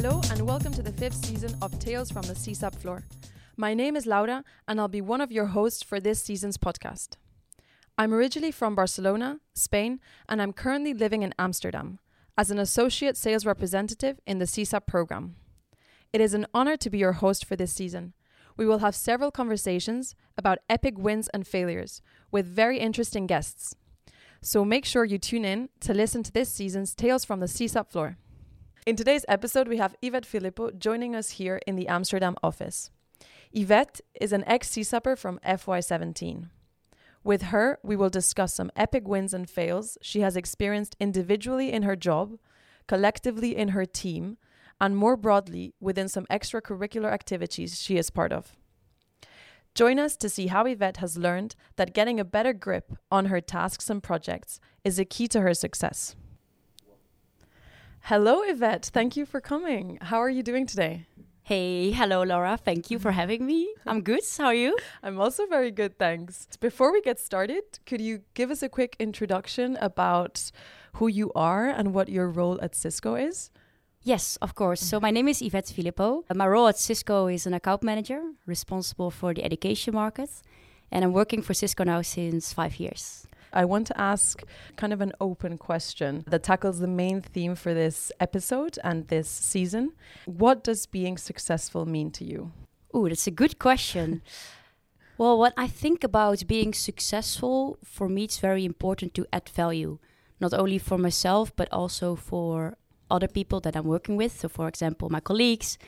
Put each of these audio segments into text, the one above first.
Hello, and welcome to the fifth season of Tales from the CSAP Floor. My name is Laura, and I'll be one of your hosts for this season's podcast. I'm originally from Barcelona, Spain, and I'm currently living in Amsterdam as an associate sales representative in the CSAP program. It is an honor to be your host for this season. We will have several conversations about epic wins and failures with very interesting guests. So make sure you tune in to listen to this season's Tales from the CSAP Floor. In today's episode, we have Yvette Filippo joining us here in the Amsterdam office. Yvette is an ex CSAPer from FY17. With her, we will discuss some epic wins and fails she has experienced individually in her job, collectively in her team, and more broadly within some extracurricular activities she is part of. Join us to see how Yvette has learned that getting a better grip on her tasks and projects is a key to her success. Hello, Yvette. Thank you for coming. How are you doing today? Hey, hello, Laura. Thank you for having me. I'm good. How are you? I'm also very good, thanks. Before we get started, could you give us a quick introduction about who you are and what your role at Cisco is? Yes, of course. So my name is Yvette Filippo. My role at Cisco is an account manager responsible for the education market, and I'm working for Cisco now since five years. I want to ask kind of an open question that tackles the main theme for this episode and this season. What does being successful mean to you? Ooh, that's a good question. well, what I think about being successful, for me, it's very important to add value, not only for myself, but also for other people that I'm working with. So, for example, my colleagues,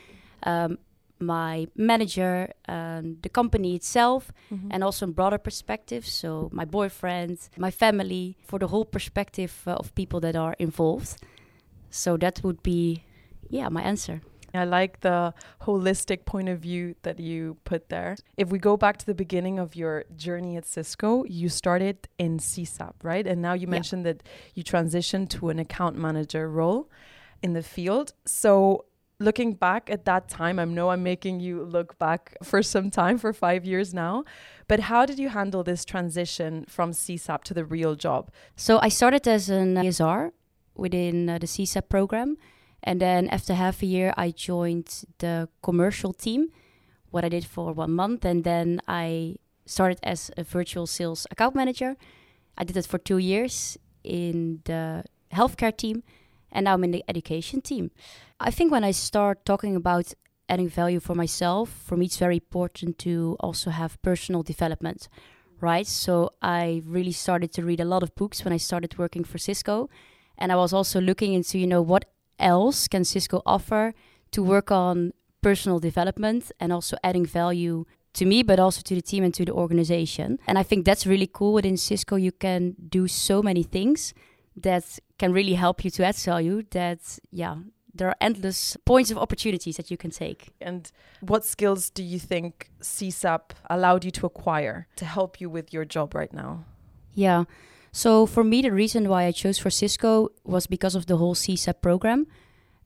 um, my manager, um, the company itself, mm-hmm. and also in broader perspective. So my boyfriend, my family, for the whole perspective uh, of people that are involved. So that would be, yeah, my answer. I like the holistic point of view that you put there. If we go back to the beginning of your journey at Cisco, you started in CSAP, right? And now you yeah. mentioned that you transitioned to an account manager role in the field. So looking back at that time, I know I'm making you look back for some time, for five years now, but how did you handle this transition from CSAP to the real job? So I started as an ESR within uh, the CSAP program. And then after half a year, I joined the commercial team, what I did for one month. And then I started as a virtual sales account manager. I did that for two years in the healthcare team and now I'm in the education team. I think when I start talking about adding value for myself, for me it's very important to also have personal development, right? So I really started to read a lot of books when I started working for Cisco, and I was also looking into, you know, what else can Cisco offer to work on personal development and also adding value to me, but also to the team and to the organization. And I think that's really cool. Within Cisco, you can do so many things that can really help you to add value that yeah there are endless points of opportunities that you can take. And what skills do you think CSAP allowed you to acquire to help you with your job right now? Yeah. So for me, the reason why I chose for Cisco was because of the whole CSAP program.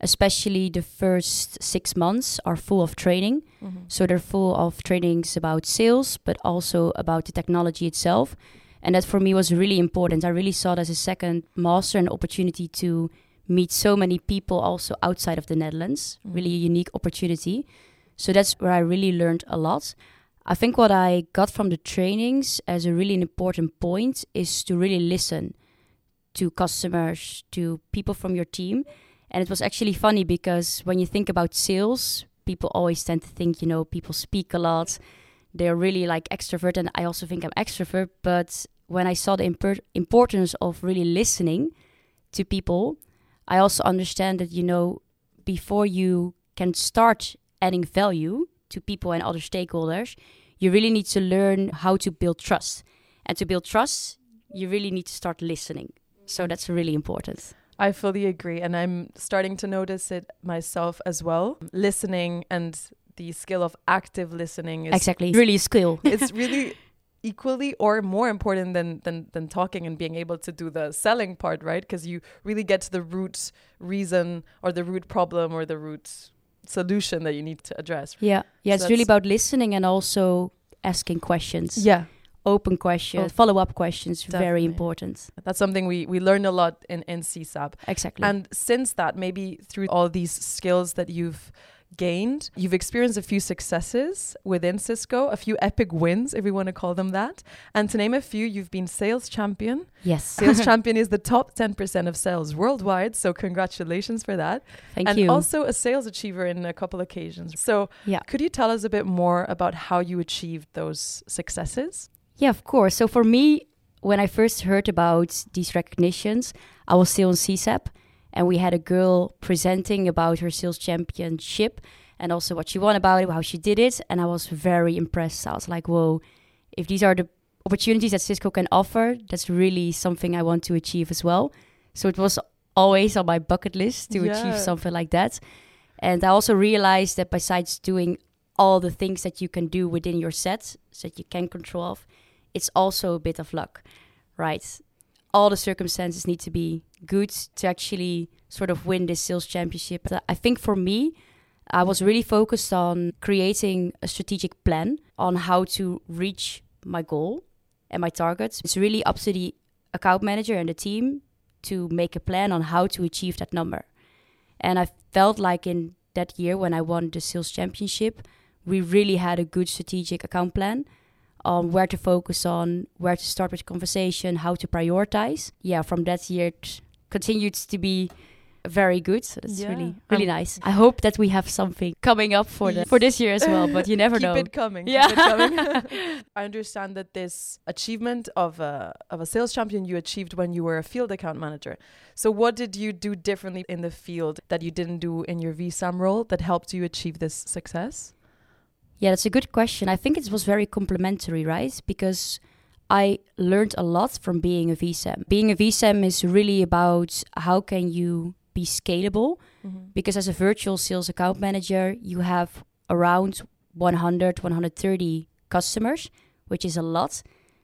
Especially the first six months are full of training. Mm-hmm. So they're full of trainings about sales, but also about the technology itself. And that for me was really important. I really saw it as a second master an opportunity to meet so many people also outside of the Netherlands. Mm-hmm. Really a unique opportunity. So that's where I really learned a lot. I think what I got from the trainings as a really important point is to really listen to customers, to people from your team. And it was actually funny because when you think about sales, people always tend to think, you know, people speak a lot. They're really like extrovert, and I also think I'm extrovert. But when I saw the impor- importance of really listening to people, I also understand that, you know, before you can start adding value to people and other stakeholders, you really need to learn how to build trust. And to build trust, you really need to start listening. So that's really important. I fully agree. And I'm starting to notice it myself as well. Listening and the skill of active listening is exactly really a skill. it's really equally or more important than than than talking and being able to do the selling part right? Because you really get to the root reason or the root problem or the root solution that you need to address. Yeah. Yeah so it's really about listening and also asking questions. Yeah. Open questions, Oh, follow up questions, very important. That's something we, we learned a lot in, in CSAP. Exactly. And since that, maybe through all these skills that you've gained, you've experienced a few successes within Cisco, a few epic wins, if we want to call them that. And to name a few, you've been sales champion. yes. Sales champion is the top 10% of sales worldwide. So, congratulations for that. Thank and you. And also a sales achiever in a couple occasions. So, yeah. could you tell us a bit more about how you achieved those successes? Yeah, of course. So for me, when I first heard about these recognitions, I was still in CSAP and we had a girl presenting about her sales championship and also what she won about it, how she did it. And I was very impressed. I was like, whoa, if these are the opportunities that Cisco can offer, that's really something I want to achieve as well. So it was always on my bucket list to Yeah. achieve something like that. And I also realized that besides doing all the things that you can do within your set, so that you can control of, it's also a bit of luck, right? All the circumstances need to be good to actually sort of win this sales championship. I think for me, I was really focused on creating a strategic plan on how to reach my goal and my targets. It's really up to the account manager and the team to make a plan on how to achieve that number. And I felt like in that year when I won the sales championship, we really had a good strategic account plan on where to focus on, where to start with conversation, how to prioritize. Yeah, from that year it continued to be very good. So that's Yeah. really really Um, nice. I hope that we have something coming up for the for this year as well, but you never keep know. it coming. Yeah. Keep it coming. I understand that this achievement of a of a sales champion you achieved when you were a field account manager. So what did you do differently in the field that you didn't do in your VSAM role that helped you achieve this success? Yeah, that's a good question. I think it was very complementary, right? Because I learned a lot from being a VSAM. Being a VSAM is really about how can you be scalable because as a virtual sales account manager, you have around 100, 130 customers, which is a lot.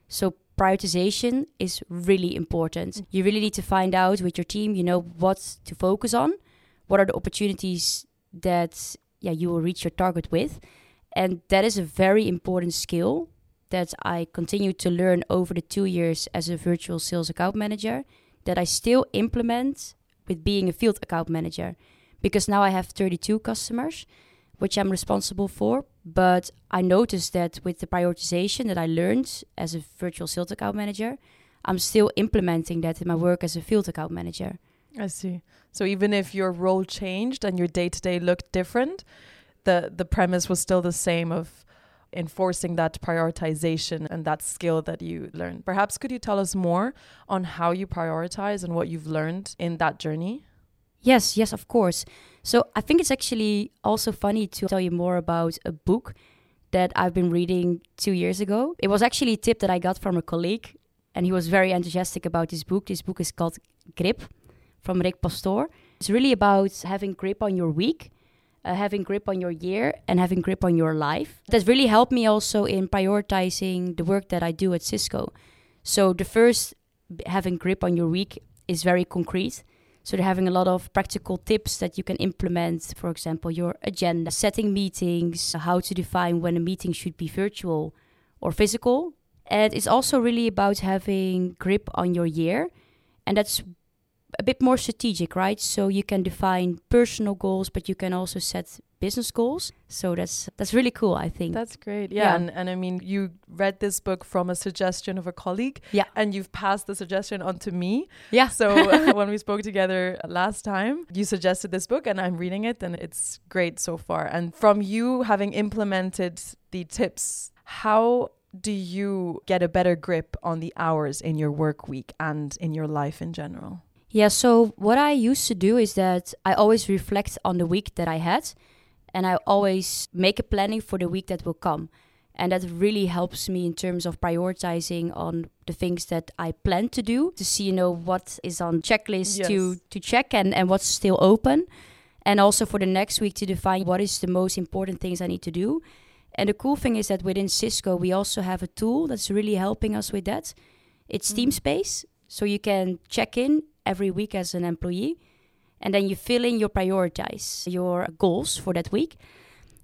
So prioritization is really important. Mm. You really need to find out with your team, you know, what to focus on, what are the opportunities that yeah, you will reach your target with. And that is a very important skill that I continued to learn over the two years as a virtual sales account manager that I still implement with being a field account manager because now I have 32 customers which I'm responsible for but I noticed that with the prioritization that I learned as a virtual sales account manager I'm still implementing that in my work as a field account manager I see. So even if your role changed and your day to day looked different, the the premise was still the same of enforcing that prioritization and that skill that you learned. Perhaps could you tell us more on how you prioritize and what you've learned in that journey? Yes, yes, of course. So I think it's actually also funny to tell you more about a book that I've been reading two years ago. It was actually a tip that I got from a colleague, and he was very enthusiastic about this book. This book is called Grip from Rick Pastoor. It's really about having grip on your week, uh, having grip on your year, and having grip on your life. That's really helped me also in prioritizing the work that I do at Cisco. So the first, having grip on your week, is very concrete. So they're having a lot of practical tips that you can implement. For example, your agenda, setting meetings, how to define when a meeting should be virtual or physical. And it's also really about having grip on your year. And that's a bit more strategic, right? So you can define personal goals, but you can also set business goals. So that's that's really cool, I think. That's great. Yeah, Yeah. And, and I mean, you read this book from a suggestion of a colleague. Yeah. And you've passed the suggestion on to me. yeah. So when we spoke together last time, you suggested this book and I'm reading it and it's great so far. And from you having implemented the tips, how do you get a better grip on the hours in your work week and in your life in general? Yeah, so what I used to do is that I always reflect on the week that I had and I always make a planning for the week that will come. And that really helps me in terms of prioritizing on the things that I plan to do to see, you know, what is on checklist to Yes. to check and, and what's still open. And also for the next week to define what is the most important things I need to do. And the cool thing is that within Cisco we also have a tool that's really helping us with that. It's Mhm. TeamSpace. So you can check in every week as an employee and then you fill in your prioritize your goals for that week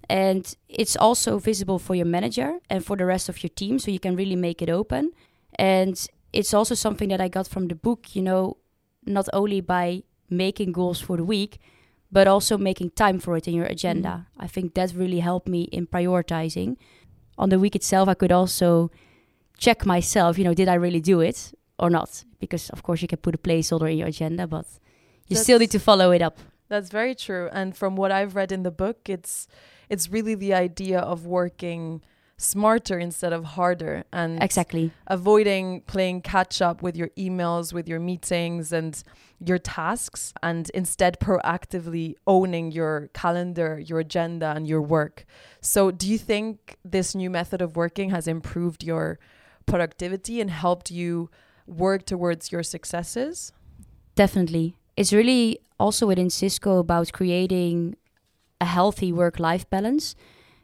And it's also visible for your manager and for the rest of your team, so you can really make it open. And it's also something that I got from the book, you know, not only by making goals for the week, but also making time for it in your agenda. Mm. I think that really helped me in prioritizing. On the week itself, I could also check myself, you know, did I really do it or not? Because, of course, you can put a placeholder in your agenda, but you That's still need to follow it up. That's very true. And from what I've read in the book, it's it's really the idea of working smarter instead of harder and exactly avoiding playing catch up with your emails with your meetings and your tasks and instead proactively owning your calendar your agenda and your work so do you think this new method of working has improved your productivity and helped you work towards your successes definitely it's really also within cisco about creating a healthy work life balance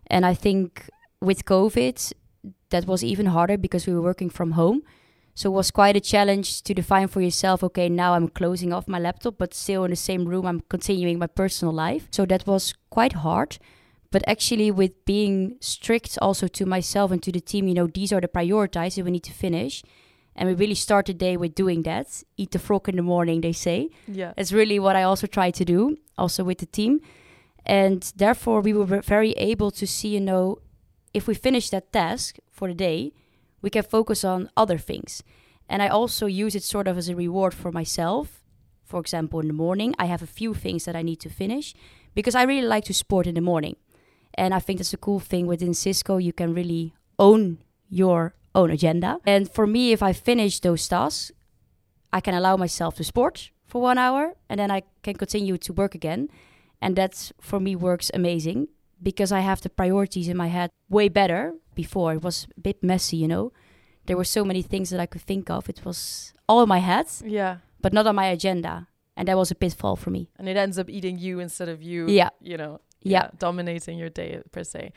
and i think with COVID, that was even harder because we were working from home. So it was quite a challenge to define for yourself, okay, now I'm closing off my laptop, but still in the same room, I'm continuing my personal life. So that was quite hard. But actually, with being strict also to myself and to the team, you know, these are the priorities that we need to finish. And we really start the day with doing that. Eat the frog in the morning, they say. Yeah. It's really what I also try to do, also with the team. And therefore, we were very able to see, you know, if we finish that task for the day, we can focus on other things. And I also use it sort of as a reward for myself. For example, in the morning, I have a few things that I need to finish because I really like to sport in the morning. And I think that's a cool thing within Cisco. You can really own your own agenda. And for me, if I finish those tasks, I can allow myself to sport for one hour and then I can continue to work again. And that for me works amazing because I have the priorities in my head way better before. It was a bit messy, you know. There were so many things that I could think of. It was all in my head. Yeah. But not on my agenda. And that was a pitfall for me. And it ends up eating you instead of you. Yeah. You know. Yeah. yeah dominating your day per se.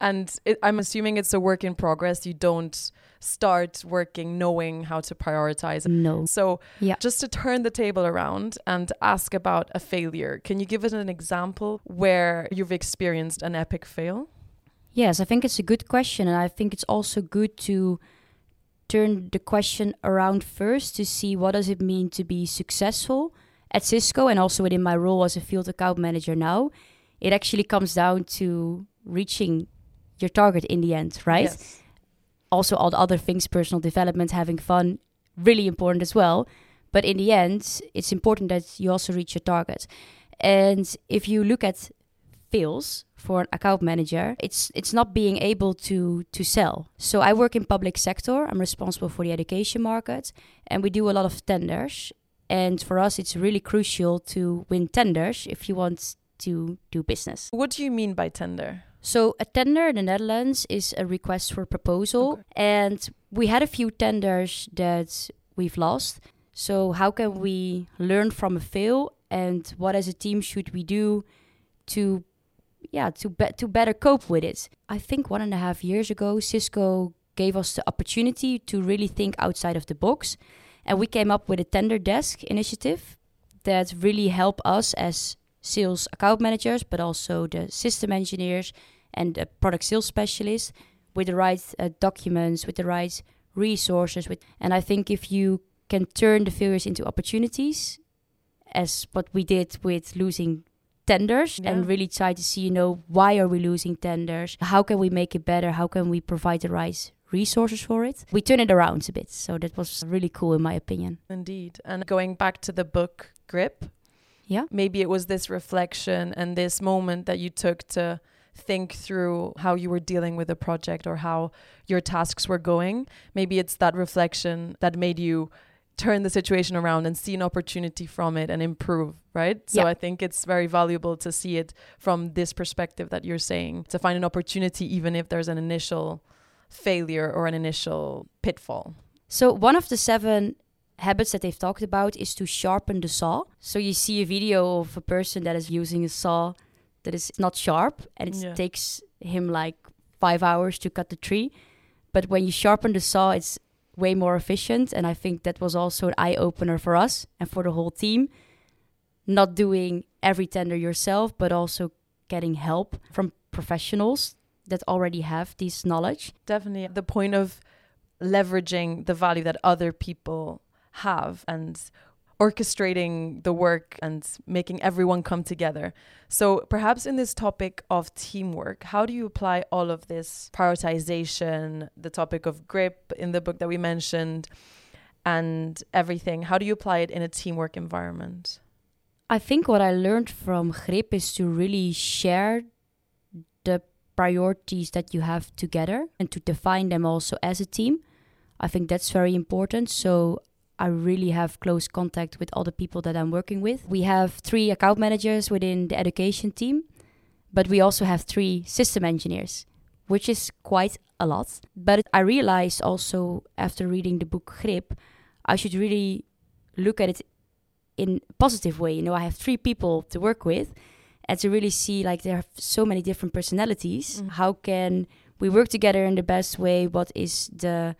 And it, I'm assuming it's a work in progress. You don't start working knowing how to prioritize. No. So, yeah. just to turn the table around and ask about a failure, can you give us an example where you've experienced an epic fail? Yes, I think it's a good question. And I think it's also good to turn the question around first to see what does it mean to be successful at Cisco and also within my role as a field account manager now. It actually comes down to reaching your target in the end, right? Yes. Also, all the other things, personal development, having fun, really important as well. But in the end, it's important that you also reach your target. And if you look at fails for an account manager, it's it's not being able to to sell. So I work in public sector. I'm responsible for the education market, and we do a lot of tenders. And for us, it's really crucial to win tenders if you want to do business. What do you mean by tender? So a tender in the Netherlands is a request for proposal, okay. and we had a few tenders that we've lost. So how can we learn from a fail, and what as a team should we do to, yeah, to be- to better cope with it? I think one and a half years ago, Cisco gave us the opportunity to really think outside of the box, and we came up with a tender desk initiative that really help us as sales account managers, but also the system engineers and a product sales specialist with the right uh, documents, with the right resources. With and I think if you can turn the failures into opportunities, as what we did with losing tenders yeah. and really try to see you know why are we losing tenders how can we make it better how can we provide the right resources for it we turn it around a bit so that was really cool in my opinion indeed and going back to the book grip yeah. Maybe it was this reflection and this moment that you took to think through how you were dealing with a project or how your tasks were going. Maybe it's that reflection that made you turn the situation around and see an opportunity from it and improve, right? So yeah. I think it's very valuable to see it from this perspective that you're saying, to find an opportunity even if there's an initial failure or an initial pitfall. So one of the seven habits that they've talked about is to sharpen the saw. So you see a video of a person that is using a saw that is not sharp and it yeah. takes him like five hours to cut the tree. But when you sharpen the saw, it's way more efficient. And I think that was also an eye opener for us and for the whole team. Not doing every tender yourself, but also getting help from professionals that already have this knowledge. Definitely the point of leveraging the value that other people have and orchestrating the work and making everyone come together. So, perhaps in this topic of teamwork, how do you apply all of this prioritization, the topic of grip in the book that we mentioned, and everything? How do you apply it in a teamwork environment? I think what I learned from Grip is to really share the priorities that you have together and to define them also as a team. I think that's very important. So I really have close contact with all the people that I'm working with. We have three account managers within the education team, but we also have three system engineers, which is quite a lot. But I realized also after reading the book Grip, I should really look at it in a positive way. You know, I have three people to work with and to really see like there are so many different personalities. Mm. How can we work together in the best way? What is the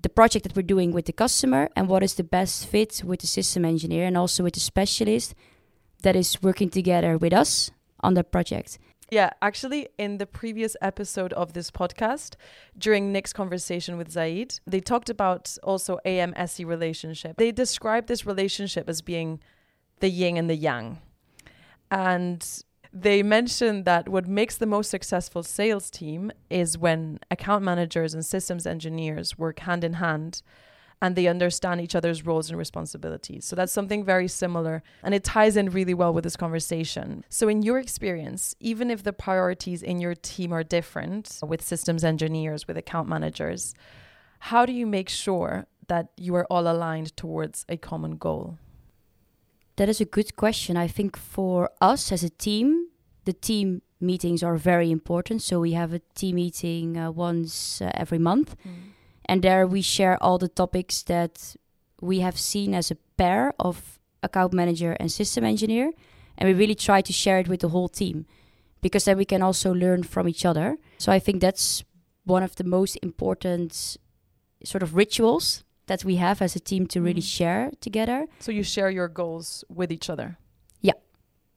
the project that we're doing with the customer and what is the best fit with the system engineer and also with the specialist that is working together with us on the project. Yeah, actually, in the previous episode of this podcast, during Nick's conversation with Zaid, they talked about also AM-SE relationship. They described this relationship as being the yin and the yang. And they mentioned that what makes the most successful sales team is when account managers and systems engineers work hand in hand and they understand each other's roles and responsibilities. So that's something very similar and it ties in really well with this conversation. So in your experience, even if the priorities in your team are different with systems engineers, with account managers, how do you make sure that you are all aligned towards a common goal? That is a good question. I think for us as a team, the team meetings are very important. So we have a team meeting uh, once uh, every month. Mm. And there we share all the topics that we have seen as a pair of account manager and system engineer. And we really try to share it with the whole team because then we can also learn from each other. So I think that's one of the most important sort of rituals that we have as a team to really Mm. share together. So you share your goals with each other. Yeah,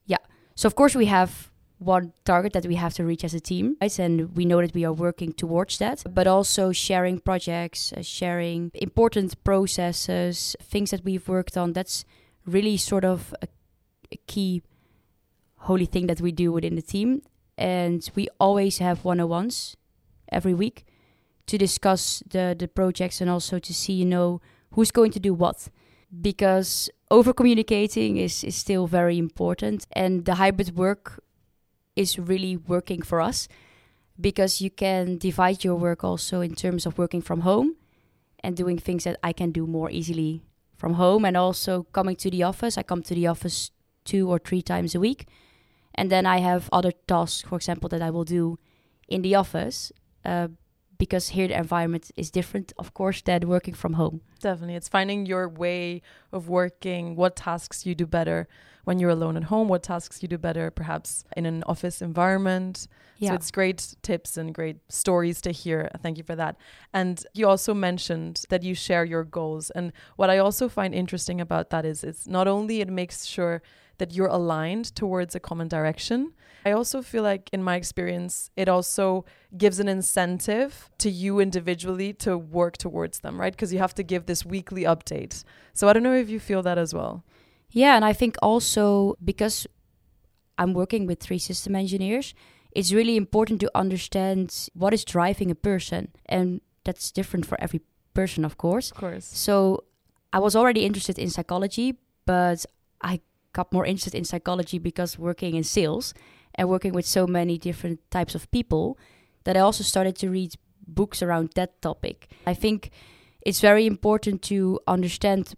yeah. So of course we have one target that we have to reach as a team, right? And we know that we are working towards that, but also sharing projects, uh, sharing important processes, things that we've worked on. That's really sort of a, a key holy thing that we do within the team. And we always have one-on-ones every week to discuss the the projects and also to see, you know, who's going to do what. Because over communicating is, is still very important and the hybrid work is really working for us because you can divide your work also in terms of working from home and doing things that I can do more easily from home and also coming to the office. I come to the office two or three times a week. And then I have other tasks, for example, that I will do in the office uh, because here the environment is different, of course, than working from home. Definitely. It's finding your way of working, what tasks you do better when you're alone at home, what tasks you do better perhaps in an office environment. Yeah. So it's great tips and great stories to hear. Thank you for that. And you also mentioned that you share your goals. And what I also find interesting about that is it's not only it makes sure that you're aligned towards a common direction. I also feel like in my experience it also gives an incentive to you individually to work towards them, right? Because you have to give this weekly update. So I don't know if you feel that as well. Yeah, and I think also because I'm working with three system engineers, it's really important to understand what is driving a person. And that's different for every person, of course. Of course. So I was already interested in psychology, but I got more interested in psychology because working in sales and working with so many different types of people that I also started to read books around that topic. I think it's very important to understand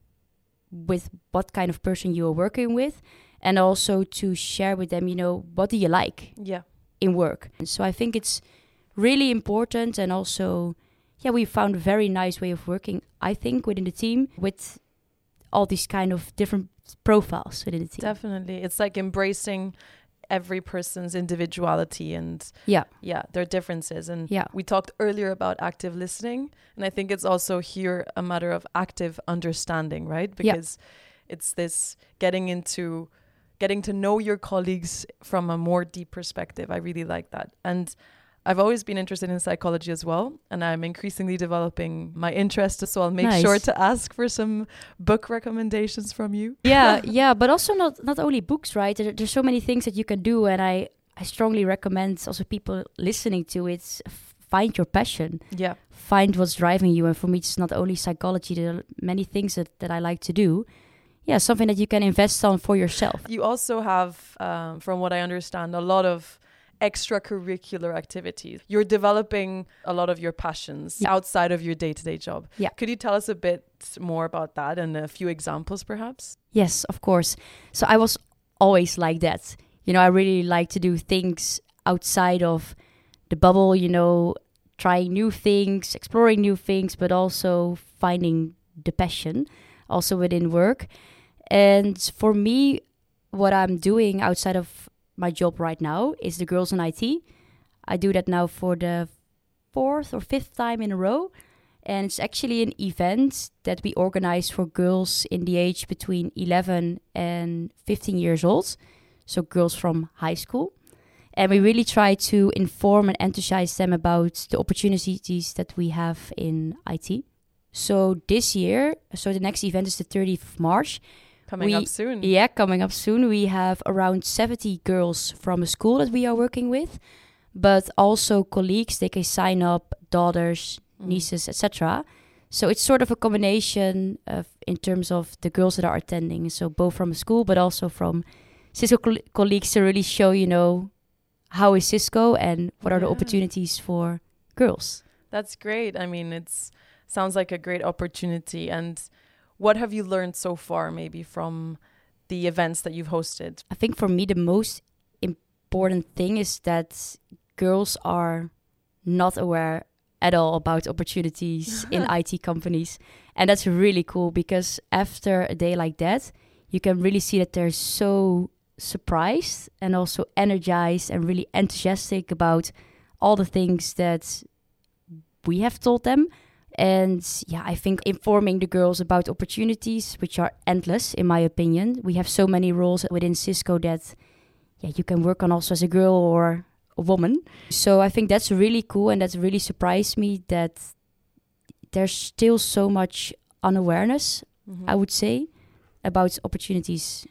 with what kind of person you are working with and also to share with them, you know, what do you like Yeah. in work. And so I think it's really important and also yeah, we found a very nice way of working, I think, within the team with all these kind of different profiles within the team. Definitely. It's like embracing every person's individuality and Yeah. yeah, their differences. And Yeah. we talked earlier about active listening. And I think it's also here a matter of active understanding, right? Yeah. Because it's this getting into getting to know your colleagues from a more deep perspective. I really like that. And I've always been interested in psychology as well, and I'm increasingly developing my interest. So I'll make Nice. sure to ask for some book recommendations from you. yeah, yeah, but also not not only books, right? There, there's so many things that you can do, and I I strongly recommend also people listening to it find your passion, Yeah. find what's driving you, and for me, it's not only psychology. There are many things that that I like to do. Yeah, something that you can invest on for yourself. You also have, um, from what I understand, a lot of extracurricular activities. You're developing a lot of your passions Yeah. outside of your day to day job. Yeah. Could you tell us a bit more about that and a few examples, perhaps? Yes, of course. So I was always like that. You know, I really like to do things outside of the bubble, you know, trying new things, exploring new things, but also finding the passion also within work. And for me, what I'm doing outside of my job right now is the Girls in IT. I do that now for the fourth or fifth time in a row. And it's actually an event that we organize for girls in the age between 11 and 15 years old. So, girls from high school. And we really try to inform and enthusiase them about the opportunities that we have in IT. So, this year, so the next event is the 30th of March. Coming We- up soon. Yeah, coming up soon. We have around 70 girls from a school that we are working with, but also colleagues. They can sign up, daughters, Mm. nieces, etc. So it's sort of a combination of in terms of the girls that are attending. So both from a school, but also from Cisco coll- colleagues to really show, you know, how is Cisco and what are the opportunities for girls. That's great. I mean, it's sounds like a great opportunity. And what have you learned so far, maybe from the events that you've hosted? I think for me the most important thing is that girls are not aware at all about opportunities in IT companies. And that's really cool because after a day like that, you can really see that they're so surprised and also energized and really enthusiastic about all the things that we have told them. And yeah, I think informing the girls about opportunities, which are endless, in my opinion. We have so many roles within Cisco that yeah, you can work on also as a girl or a woman. So I think that's really cool and that's really surprised me that there's still so much unawareness, Mhm. I would say, about opportunities.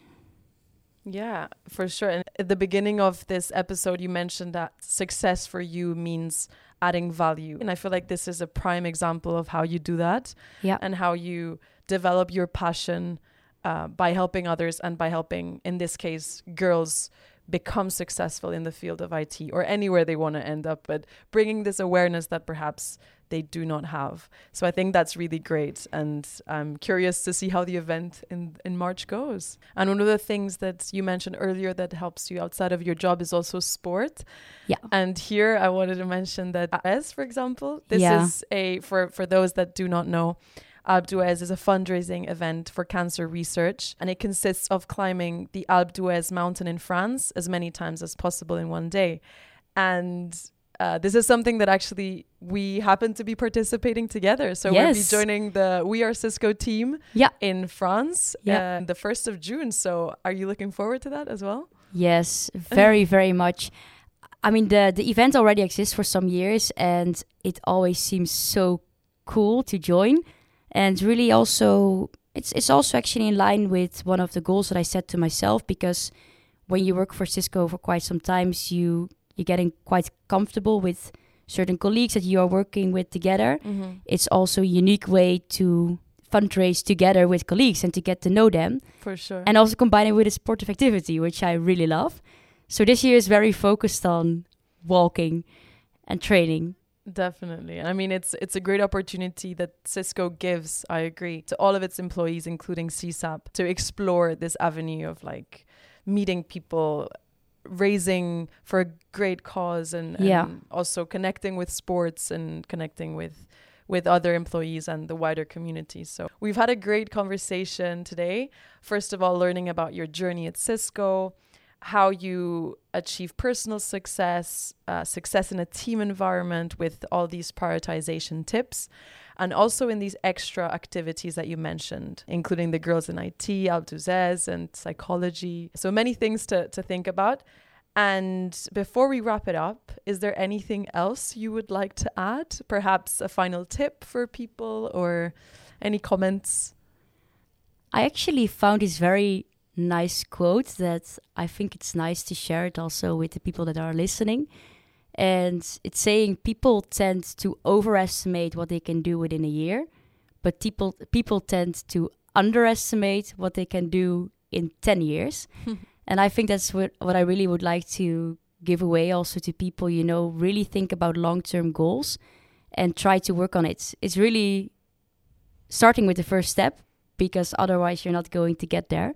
Yeah, for sure. And at the beginning of this episode, you mentioned that success for you means adding value. And I feel like this is a prime example of how you do that Yeah. and how you develop your passion uh, by helping others and by helping, in this case, girls become successful in the field of IT or anywhere they want to end up, but bringing this awareness that perhaps they do not have. So I think that's really great. And I'm curious to see how the event in, in March goes. And one of the things that you mentioned earlier that helps you outside of your job is also sport. Yeah. And here I wanted to mention that uh, AS, for example, this Yeah. is a, for, for those that do not know, Alpe d'HuZes is a fundraising event for cancer research, and it consists of climbing the Alpe d'Huez mountain in France as many times as possible in one day. And uh, this is something that actually we happen to be participating together. So we'll be joining the We Are Cisco team Yeah. in France Yeah. uh, the 1st of June. So are you looking forward to that as well? Yes, very, very much. I mean, the the event already exists for some years, and it always seems so cool to join. And really, also, it's it's also actually in line with one of the goals that I set to myself because when you work for Cisco for quite some times, you you're getting quite comfortable with certain colleagues that you are working with together. Mm-hmm. It's also a unique way to fundraise together with colleagues and to get to know them For sure. and also combine it with a sportive activity, which I really love. So this year is very focused on walking and training. Definitely. And I mean, it's it's a great opportunity that Cisco gives, I agree, to all of its employees, including CSAP, to explore this avenue of like meeting people, raising for a great cause and, and Yeah. also connecting with sports and connecting with with other employees and the wider community. So we've had a great conversation today. First of all, learning about your journey at Cisco, how you achieve personal success, uh, success in a team environment with all these prioritization tips, and also in these extra activities that you mentioned, including the girls in IT, Alpe d'HuZes, and psychology. So many things to, to think about. And before we wrap it up, is there anything else you would like to add? Perhaps a final tip for people or any comments? I actually found this very nice quote that I think it's nice to share it also with the people that are listening. And it's saying people tend to overestimate what they can do within a year, but people people tend to underestimate what they can do in 10 years. and I think that's what, what I really would like to give away also to people, you know, really think about long-term goals and try to work on it. It's really starting with the first step because otherwise you're not going to get there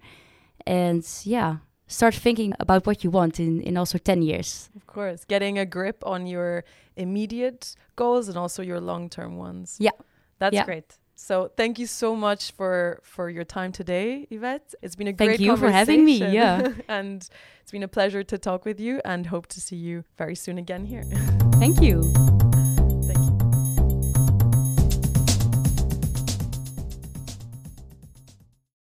and yeah start thinking about what you want in, in also 10 years. Of course getting a grip on your immediate goals and also your long-term ones. Yeah. That's yeah. great. So thank you so much for for your time today yvette. It's been a great thank great you for having me yeah. And it's been a pleasure to talk with you and hope to see you very soon again here. Thank you